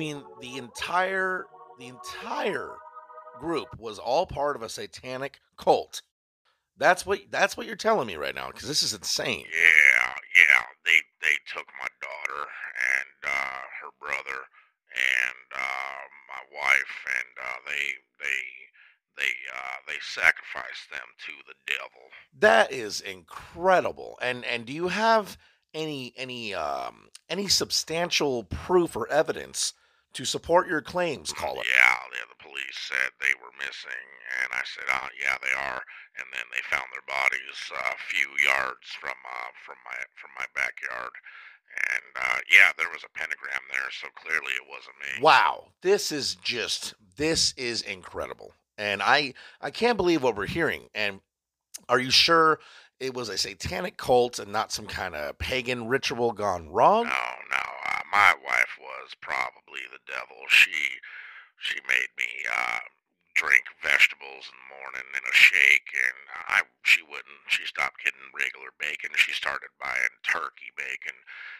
mean the entire the entire group was all part of a satanic cult. That's what that's what you're telling me right now because this is insane. Yeah, yeah. They they took my daughter and uh, her brother and uh, my wife, and uh, they they they uh, they sacrificed them to the devil. That is incredible. And and do you have any any um any substantial proof or evidence to support your claims, caller? Yeah, yeah, the police said they were missing, and I said, "Oh, yeah, they are." And then they found their bodies uh, a few yards from uh, from my from my backyard, and uh, yeah, there was a pentagram there, so clearly it wasn't me. Wow, this is just this is incredible, and I I can't believe what we're hearing. And are you sure it was a satanic cult and not some kind of pagan ritual gone wrong? No, no, uh, my wife was probably the devil. She she made me uh, drink vegetables in the morning in a shake, and I she wouldn't. She stopped getting regular bacon. She started buying turkey bacon.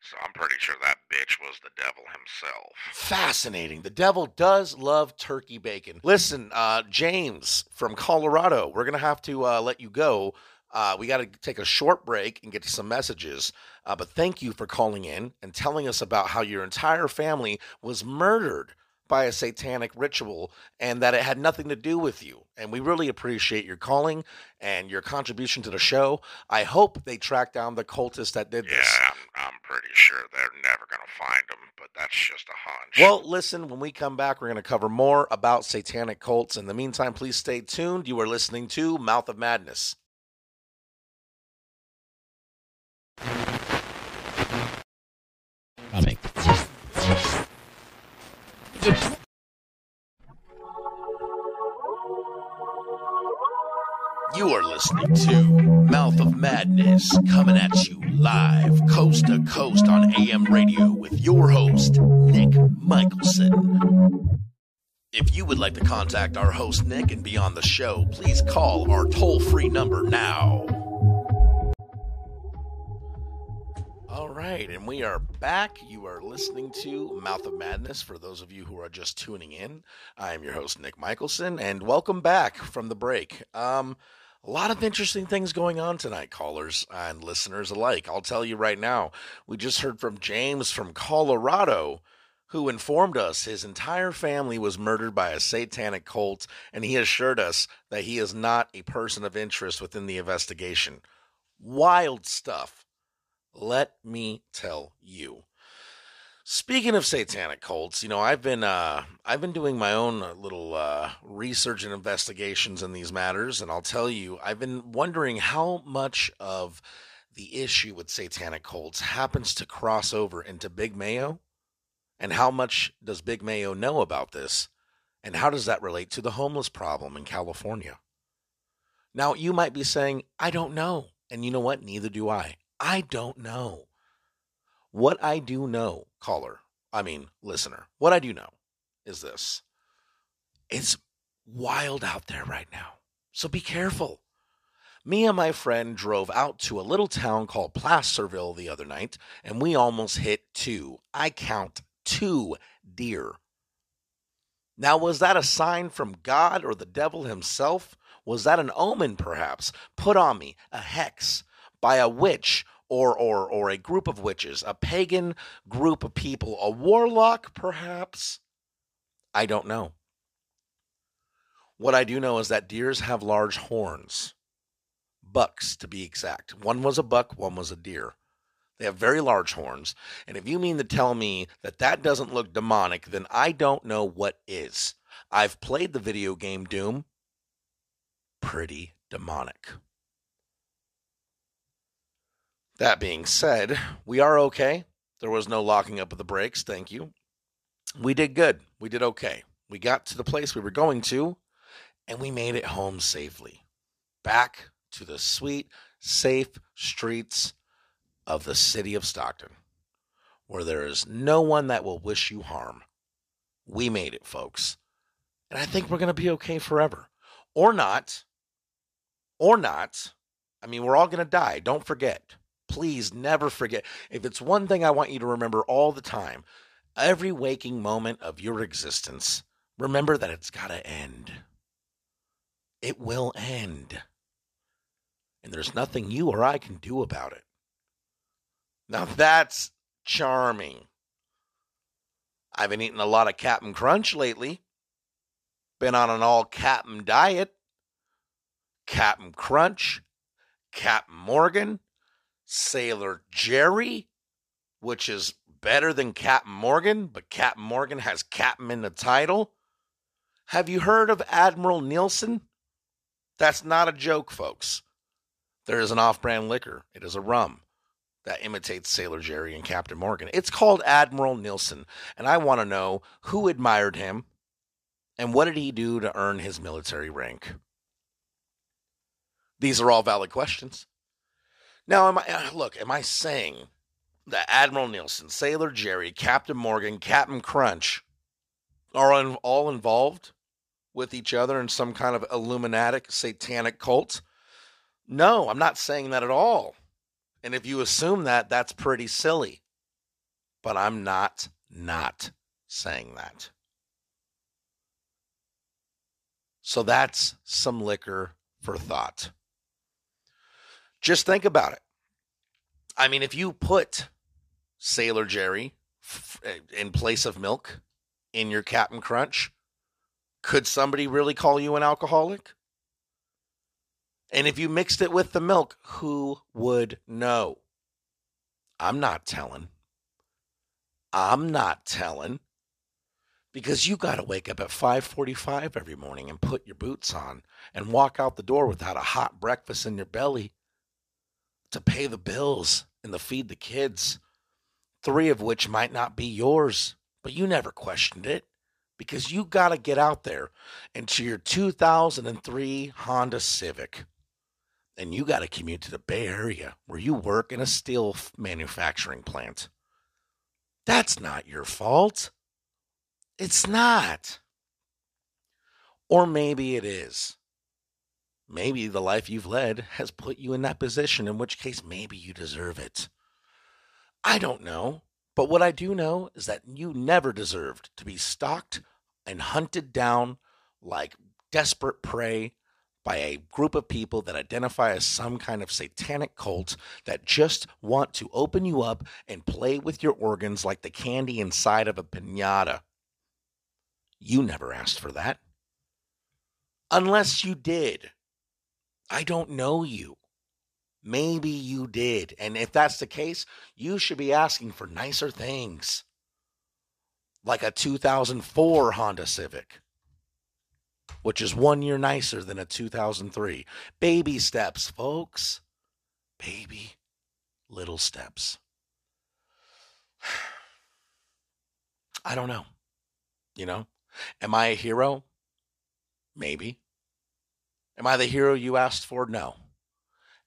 So I'm pretty sure that bitch was the devil himself. Fascinating. The devil does love turkey bacon. Listen, uh, James from Colorado, we're gonna have to uh, let you go. Uh, we got to take a short break and get to some messages. Uh, but thank you for calling in and telling us about how your entire family was murdered by a satanic ritual and that it had nothing to do with you. And we really appreciate your calling and your contribution to the show. I hope they track down the cultist that did this. Yeah, I'm, I'm pretty sure they're never going to find them, but that's just a hunch. Well, listen, when we come back, we're going to cover more about satanic cults. In the meantime, please stay tuned. You are listening to Mouth of Madness. Coming. You are listening to Mouth of Madness coming at you live, coast to coast on AM radio with your host, Nick Michelson. If you would like to contact our host, Nick, and be on the show, please call our toll free number now. Right, and we are back. You are listening to Mouth of Madness. For those of you who are just tuning in, I am your host, Nick Michelson, and welcome back from the break. Um, a lot of interesting things going on tonight, callers and listeners alike. I'll tell you right now, we just heard from James from Colorado, who informed us his entire family was murdered by a satanic cult, and he assured us that he is not a person of interest within the investigation. Wild stuff. Let me tell you. Speaking of satanic cults, you know, I've been uh, I've been doing my own little uh, research and investigations in these matters, and I'll tell you, I've been wondering how much of the issue with satanic cults happens to cross over into Big Mayo, and how much does Big Mayo know about this, and how does that relate to the homeless problem in California? Now, you might be saying, I don't know, and you know what? Neither do I. I don't know. What I do know, caller, I mean, listener, what I do know is this it's wild out there right now. So be careful. Me and my friend drove out to a little town called Placerville the other night, and we almost hit two. I count two deer. Now, was that a sign from God or the devil himself? Was that an omen, perhaps, put on me, a hex, by a witch or or or a group of witches, a pagan group of people, a warlock perhaps? I don't know. What I do know is that deers have large horns. Bucks to be exact. One was a buck, one was a deer. They have very large horns, and if you mean to tell me that that doesn't look demonic, then I don't know what is. I've played the video game Doom. Pretty demonic. That being said, we are okay. There was no locking up of the brakes. Thank you. We did good. We did okay. We got to the place we were going to, and we made it home safely. Back to the sweet, safe streets of the city of Stockton, where there is no one that will wish you harm. We made it, folks. And I think we're going to be okay forever. Or not. Or not. I mean, we're all going to die. Don't forget please never forget. If it's one thing I want you to remember all the time, every waking moment of your existence, remember that it's got to end. It will end. And there's nothing you or I can do about it. Now that's charming. I've been eating a lot of Cap'n Crunch lately. Been on an all Cap'n diet. Cap'n Crunch, Captain Morgan, Sailor Jerry, which is better than Captain Morgan, but Captain Morgan has Captain in the title. Have you heard of Admiral Nielsen? That's not a joke, folks. There is an off brand liquor, it is a rum that imitates Sailor Jerry and Captain Morgan. It's called Admiral Nielsen, and I want to know who admired him and what did he do to earn his military rank? These are all valid questions. Now, am I uh, look? Am I saying that Admiral Nielsen, Sailor Jerry, Captain Morgan, Captain Crunch are all involved with each other in some kind of Illuminatic satanic cult? No, I'm not saying that at all. And if you assume that, that's pretty silly. But I'm not not saying that. So that's some liquor for thought. Just think about it. I mean, if you put Sailor Jerry eh, in place of milk in your Captain Crunch, could somebody really call you an alcoholic? And if you mixed it with the milk, who would know? I'm not telling. I'm not telling because you got to wake up at 5:45 every morning and put your boots on and walk out the door without a hot breakfast in your belly to pay the bills and to feed the kids, three of which might not be yours, but you never questioned it because you got to get out there into your 2003 Honda Civic and you got to commute to the Bay Area where you work in a steel manufacturing plant. That's not your fault. It's not. Or maybe it is. Maybe the life you've led has put you in that position, in which case maybe you deserve it. I don't know. But what I do know is that you never deserved to be stalked and hunted down like desperate prey by a group of people that identify as some kind of satanic cult that just want to open you up and play with your organs like the candy inside of a pinata. You never asked for that. Unless you did. I don't know you. Maybe you did. And if that's the case, you should be asking for nicer things. Like a 2004 Honda Civic, which is one year nicer than a 2003. Baby steps, folks. Baby little steps. I don't know. You know, Am I a hero? Maybe. Am I the hero you asked for? No.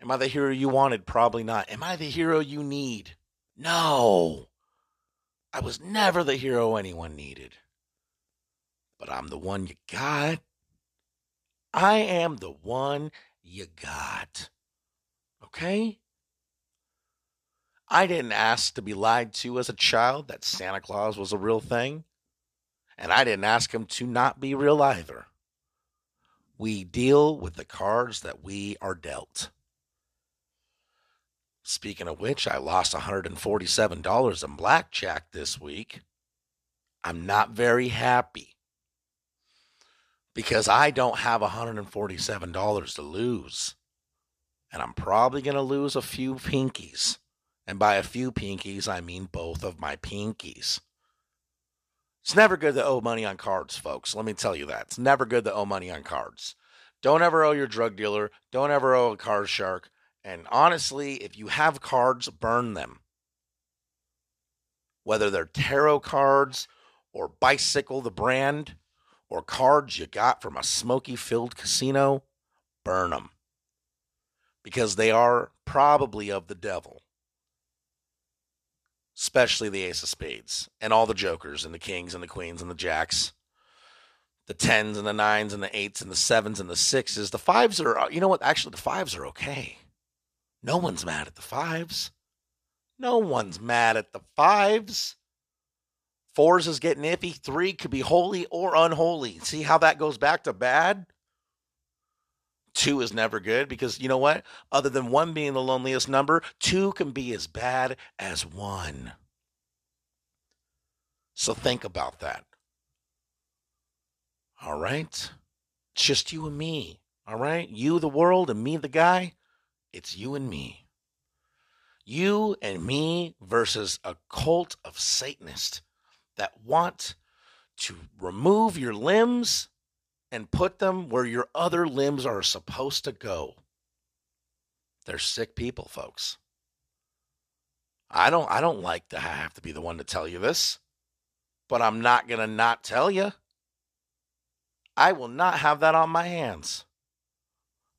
Am I the hero you wanted? Probably not. Am I the hero you need? No. I was never the hero anyone needed. But I'm the one you got. I am the one you got. Okay? I didn't ask to be lied to as a child that Santa Claus was a real thing. And I didn't ask him to not be real either. We deal with the cards that we are dealt. Speaking of which, I lost $147 in blackjack this week. I'm not very happy because I don't have $147 to lose. And I'm probably going to lose a few pinkies. And by a few pinkies, I mean both of my pinkies. It's never good to owe money on cards, folks. Let me tell you that. It's never good to owe money on cards. Don't ever owe your drug dealer. Don't ever owe a card shark. And honestly, if you have cards, burn them. Whether they're tarot cards or Bicycle, the brand, or cards you got from a smoky filled casino, burn them. Because they are probably of the devil especially the ace of spades and all the jokers and the kings and the queens and the jacks the tens and the nines and the eights and the sevens and the sixes the fives are you know what actually the fives are okay no one's mad at the fives no one's mad at the fives Fours is getting iffy. Three could be holy or unholy. See how that goes back to bad? Two is never good because you know what? Other than one being the loneliest number, two can be as bad as one. So think about that. All right? It's just you and me. All right? You, the world, and me, the guy. It's you and me. You and me versus a cult of Satanists that want to remove your limbs and put them where your other limbs are supposed to go. They're sick people, folks. I don't I don't like to have to be the one to tell you this, but I'm not going to not tell you. I will not have that on my hands.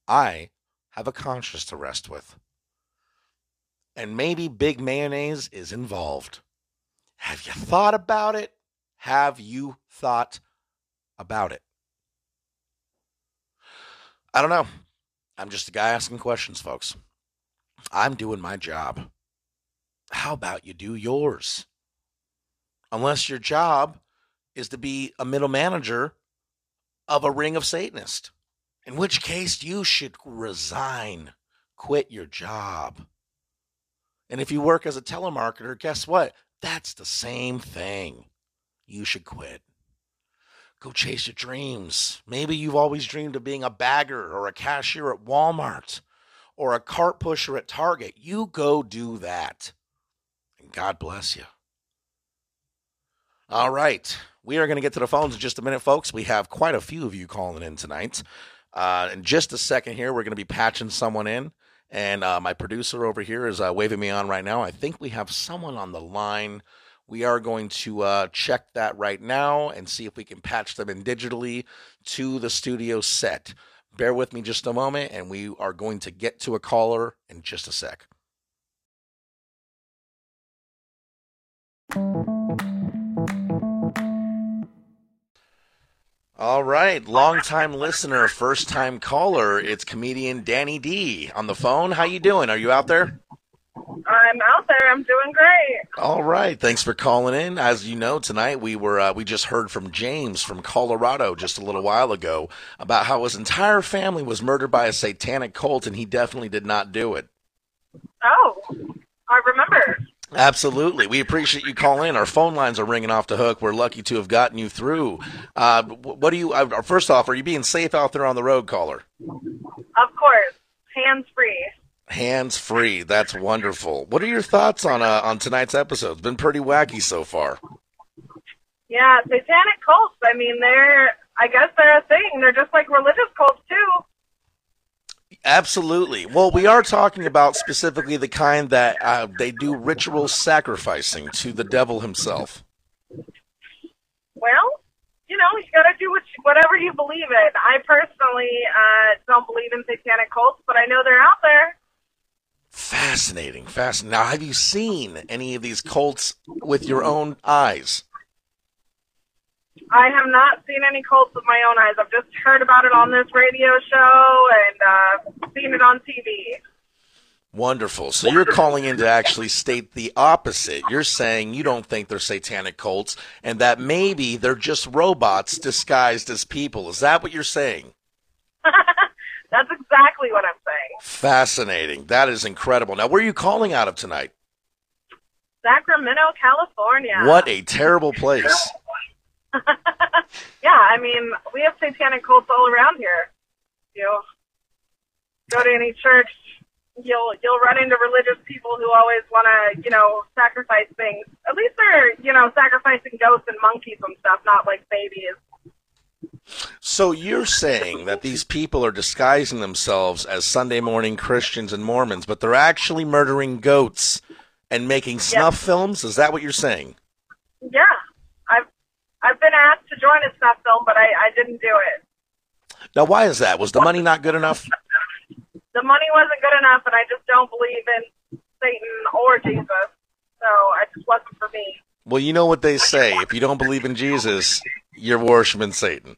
I have a conscience to rest with. And maybe big mayonnaise is involved. Have you thought about it? Have you thought about it? I don't know. I'm just a guy asking questions, folks. I'm doing my job. How about you do yours? Unless your job is to be a middle manager of a ring of Satanists, in which case you should resign, quit your job. And if you work as a telemarketer, guess what? That's the same thing. You should quit. Go chase your dreams. Maybe you've always dreamed of being a bagger or a cashier at Walmart or a cart pusher at Target. You go do that. And God bless you. All right. We are going to get to the phones in just a minute, folks. We have quite a few of you calling in tonight. Uh, in just a second here, we're going to be patching someone in. And uh, my producer over here is uh, waving me on right now. I think we have someone on the line. We are going to uh, check that right now and see if we can patch them in digitally to the studio set. Bear with me just a moment, and we are going to get to a caller in just a sec. All right, long-time listener, first-time caller. It's comedian Danni D on the phone. How you doing? Are you out there? I'm out there. I'm doing great. All right, thanks for calling in. As you know, tonight we were uh, we just heard from James from Colorado just a little while ago about how his entire family was murdered by a satanic cult, and he definitely did not do it. Oh, I remember. Absolutely. We appreciate you calling in. Our phone lines are ringing off the hook. We're lucky to have gotten you through. Uh, what do you, uh, first off, are you being safe out there on the road, caller? Of course. Hands free. Hands free. That's wonderful. What are your thoughts on uh, on tonight's episode? It's been pretty wacky so far. Yeah, satanic cults. I mean, they're, I guess they're a thing. They're just like religious cults, too. Absolutely. Well, we are talking about specifically the kind that uh, they do ritual sacrificing to the devil himself. Well, you know, you got to do what, whatever you believe in. I personally uh, don't believe in satanic cults, but I know they're out there. Fascinating, fascinating. Now, have you seen any of these cults with your own eyes? I have not seen any cults with my own eyes. I've just heard about it on this radio show and uh, seen it on TV. Wonderful. So you're calling in to actually state the opposite. You're saying you don't think they're satanic cults and that maybe they're just robots disguised as people. Is that what you're saying? That's exactly what I'm saying. Fascinating. That is incredible. Now, where are you calling out of tonight? Sacramento, California. What a terrible place. yeah, I mean, we have satanic cults all around here. You go to any church, you'll you'll run into religious people who always want to, you know, sacrifice things. At least they're, you know, sacrificing ghosts and monkeys and stuff, not like babies. So you're saying that these people are disguising themselves as Sunday morning Christians and Mormons, but they're actually murdering goats and making snuff Yes. films? Is that what you're saying? Yeah, I've I've been asked to join a snuff film, but I I didn't do it. Now, why is that? Was the money not good enough? The money wasn't good enough, and I just don't believe in Satan or Jesus, so it just wasn't for me. Well, you know what they say. If you don't believe in Jesus, you're worshiping Satan.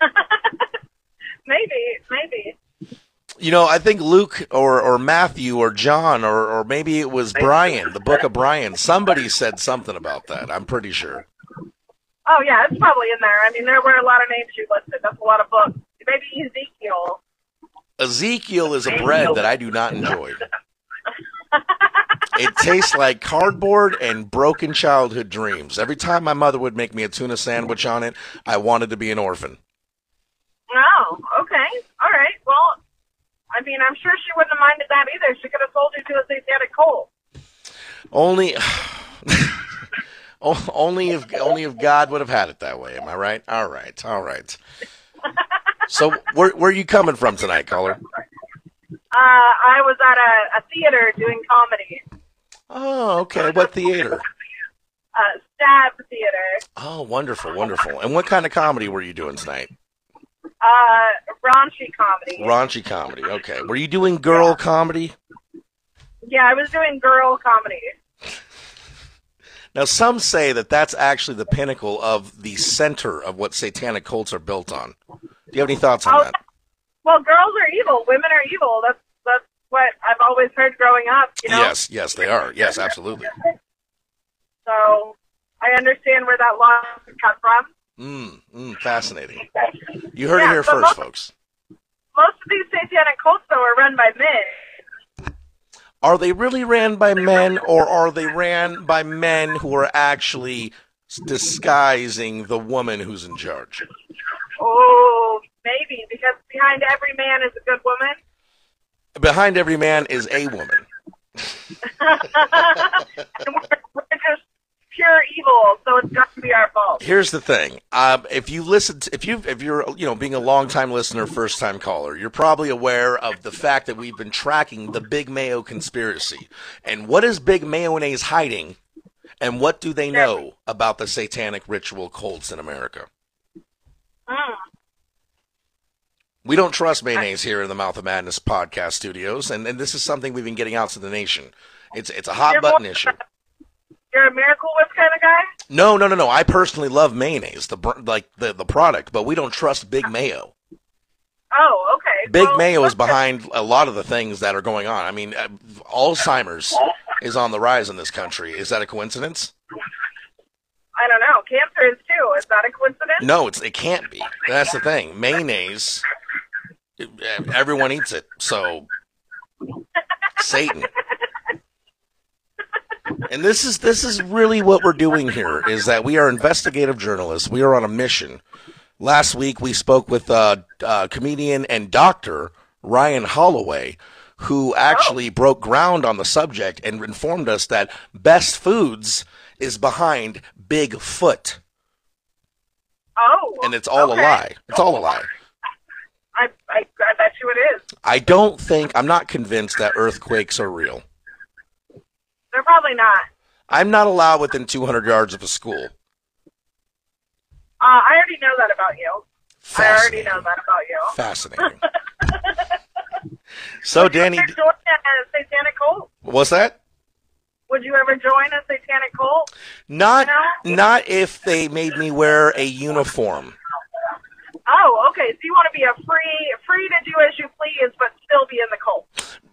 maybe, maybe. You know, I think Luke or, or Matthew or John or, or maybe it was Brian, the book of Brian. Somebody said something about that. I'm pretty sure. Oh yeah, it's probably in there. I mean, there were a lot of names you listed. That's a lot of books. Maybe Ezekiel. Ezekiel is a bread that I do not enjoy. It tastes like cardboard and broken childhood dreams. Every time my mother would make me a tuna sandwich on it, I wanted to be an orphan. Oh, okay. All right. Well, I mean, I'm sure she wouldn't have minded that either. She could have sold you to a satanic cult. Only, only if only if God would have had it that way. Am I right? All right, all right. So, where where are you coming from tonight, caller? Uh, I was at a, a theater doing comedy. Oh, okay. What theater? Uh, Stab Theater. Oh, wonderful, wonderful. And what kind of comedy were you doing tonight? Uh, raunchy comedy. Raunchy comedy. Okay. Were you doing girl comedy? yeah, I was doing girl comedy. Now, some say that that's actually the pinnacle of the center of what satanic cults are built on. Do you have any thoughts on Oh, that? Well, girls are evil. Women are evil. That's that's what I've always heard growing up. You know. Yes, yes, they are. Yes, absolutely. So I understand where that law comes from. Mm, mm, fascinating. You heard it here first, most- folks. Most of these satanic cults, though, are run by men. Are they really ran by men, or are they ran by men who are actually disguising the woman who's in charge? Oh, maybe because behind every man is a good woman. Behind every man is a woman. and we're, we're just pure evil, so it's got to be our fault. Here's the thing: um, if you listen, to, if you if you're you know being a long time listener, first time caller, you're probably aware of the fact that we've been tracking the Big Mayo conspiracy. And what is Big mayo Mayonnaise hiding? And what do they know about the satanic ritual cults in America? Mm. We don't trust mayonnaise here in the Mouth of Madness podcast studios, and, and this is something we've been getting out to the nation. It's it's a hot button issue. You're a Miracle Whip kind of guy. No, no, no, no. I personally love mayonnaise, the like the the product, but we don't trust Big Mayo. Oh, okay. Big Well, Mayo is behind a lot of the things that are going on. I mean, uh, Alzheimer's is on the rise in this country. Is that a coincidence? I don't know. Cancer is too. Is that a coincidence? No, it's it can't be. That's the thing. Mayonnaise, everyone eats it. So Satan. And this is this is really what we're doing here is that we are investigative journalists. We are on a mission. Last week we spoke with uh, uh, comedian and doctor Ryan Holloway, who actually broke ground on the subject and informed us that Best Foods is behind Bigfoot, Oh. and it's all okay. a lie. It's all a lie. I, I, I bet you it is. I don't think I'm not convinced that earthquakes are real. They're probably not. I'm not allowed within 200 yards of a school. Uh, I already know that about you. I already know that about you. Fascinating. so, Danni, Would you ever join a satanic cult? what's that? Would you ever join a satanic cult? Not, No? not if they made me wear a uniform. Oh, okay. So you want to be a free, free to do as you please, but still be in the cult.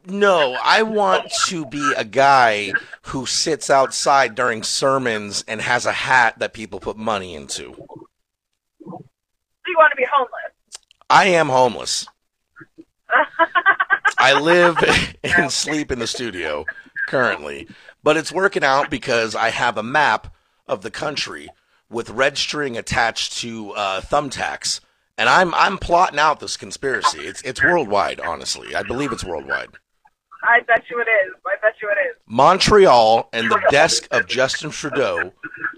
No, I want to be a guy who sits outside during sermons and has a hat that people put money into. So you want to be homeless. I am homeless. I live and sleep in the studio currently, but it's working out because I have a map of the country with red string attached to uh, thumbtacks, and I'm I'm plotting out this conspiracy. It's it's worldwide, honestly. I believe it's worldwide. I bet you it is. I bet you it is. Montreal and the desk of Justin Trudeau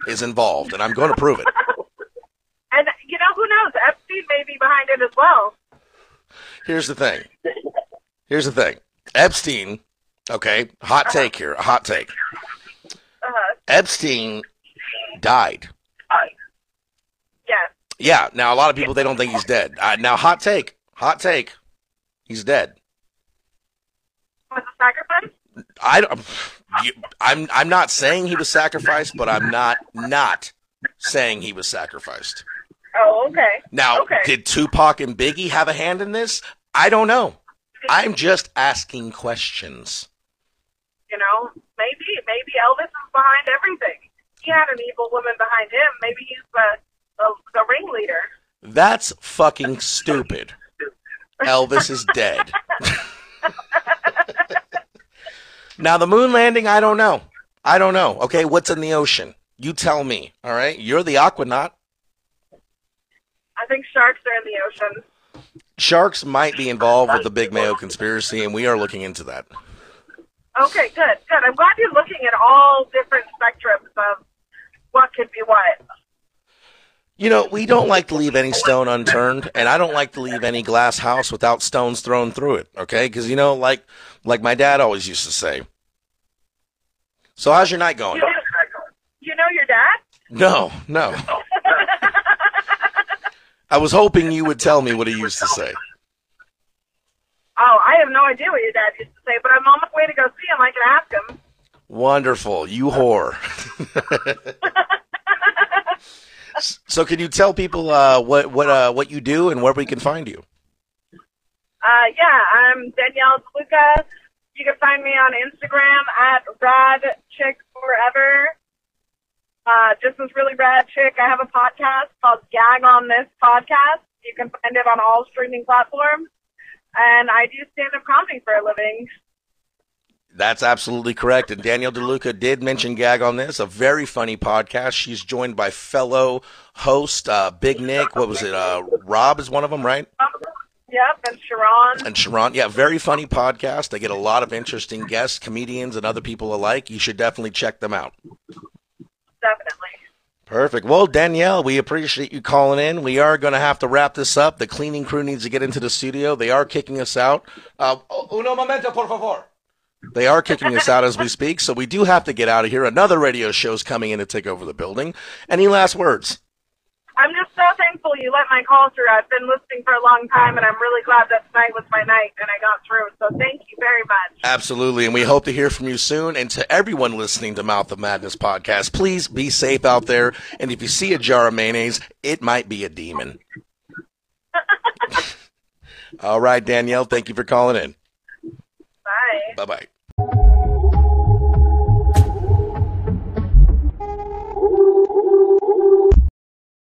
is involved, and I'm going to prove it. And you know who knows? Epstein may be behind it as well. Here's the thing. Here's the thing. Epstein, okay, hot take here, a hot take. Uh-huh. Epstein died. Yes. Yeah. Now a lot of people they don't think he's dead. Uh, now hot take, hot take, he's dead. Was a sacrifice? I. You, I'm I'm not saying he was sacrificed, but I'm not not saying he was sacrificed. Oh, okay. Now, Okay. did Tupac and Biggie have a hand in this? I don't know. I'm just asking questions. You know, maybe maybe Elvis is behind everything. He had an evil woman behind him. Maybe he's the the, the ringleader. That's fucking stupid. Elvis is dead. now the moon landing, I don't know. I don't know. Okay, what's in the ocean? You tell me. All right, you're the aquanaut. I think sharks are in the ocean. Sharks might be involved with the Big Mayo conspiracy, and we are looking into that. Okay, good, good. I'm glad you're looking at all different spectrums of what could be what. You know, we don't like to leave any stone unturned, and I don't like to leave any glass house without stones thrown through it. Okay, because you know, like like my dad always used to say. So, how's your night going? You know, your dad? No, no. I was hoping you would tell me what he used to say. Oh, I have no idea what your dad used to say, but I'm on my way to go see him. I can ask him. Wonderful, you whore. so, can you tell people uh, what what uh, what you do and where we can find you? Uh, yeah, I'm Danielle DeLuca. You can find me on Instagram at Rad Chick Forever. Uh, just this really rad chick. I have a podcast called Gag on This Podcast. You can find it on all streaming platforms. And I do stand up comedy for a living. That's absolutely correct. And Danielle DeLuca did mention Gag on This, a very funny podcast. She's joined by fellow host uh, Big Nick. What was it? Uh, Rob is one of them, right? Yep, and Sharon. And Sharon, yeah, very funny podcast. They get a lot of interesting guests, comedians, and other people alike. You should definitely check them out. Definitely. Perfect. Well, Danielle, we appreciate you calling in. We are going to have to wrap this up. The cleaning crew needs to get into the studio. They are kicking us out. Uh, uno momento, por favor. They are kicking us out as we speak, so we do have to get out of here. Another radio show is coming in to take over the building. Any last words? I'm just so thankful you let my call through. I've been listening for a long time, and I'm really glad that tonight was my night and I got through. So thank you very much. Absolutely. And we hope to hear from you soon. And to everyone listening to Mouth of Madness podcast, please be safe out there. And if you see a jar of mayonnaise, it might be a demon. All right, Danielle, thank you for calling in. Bye. Bye bye.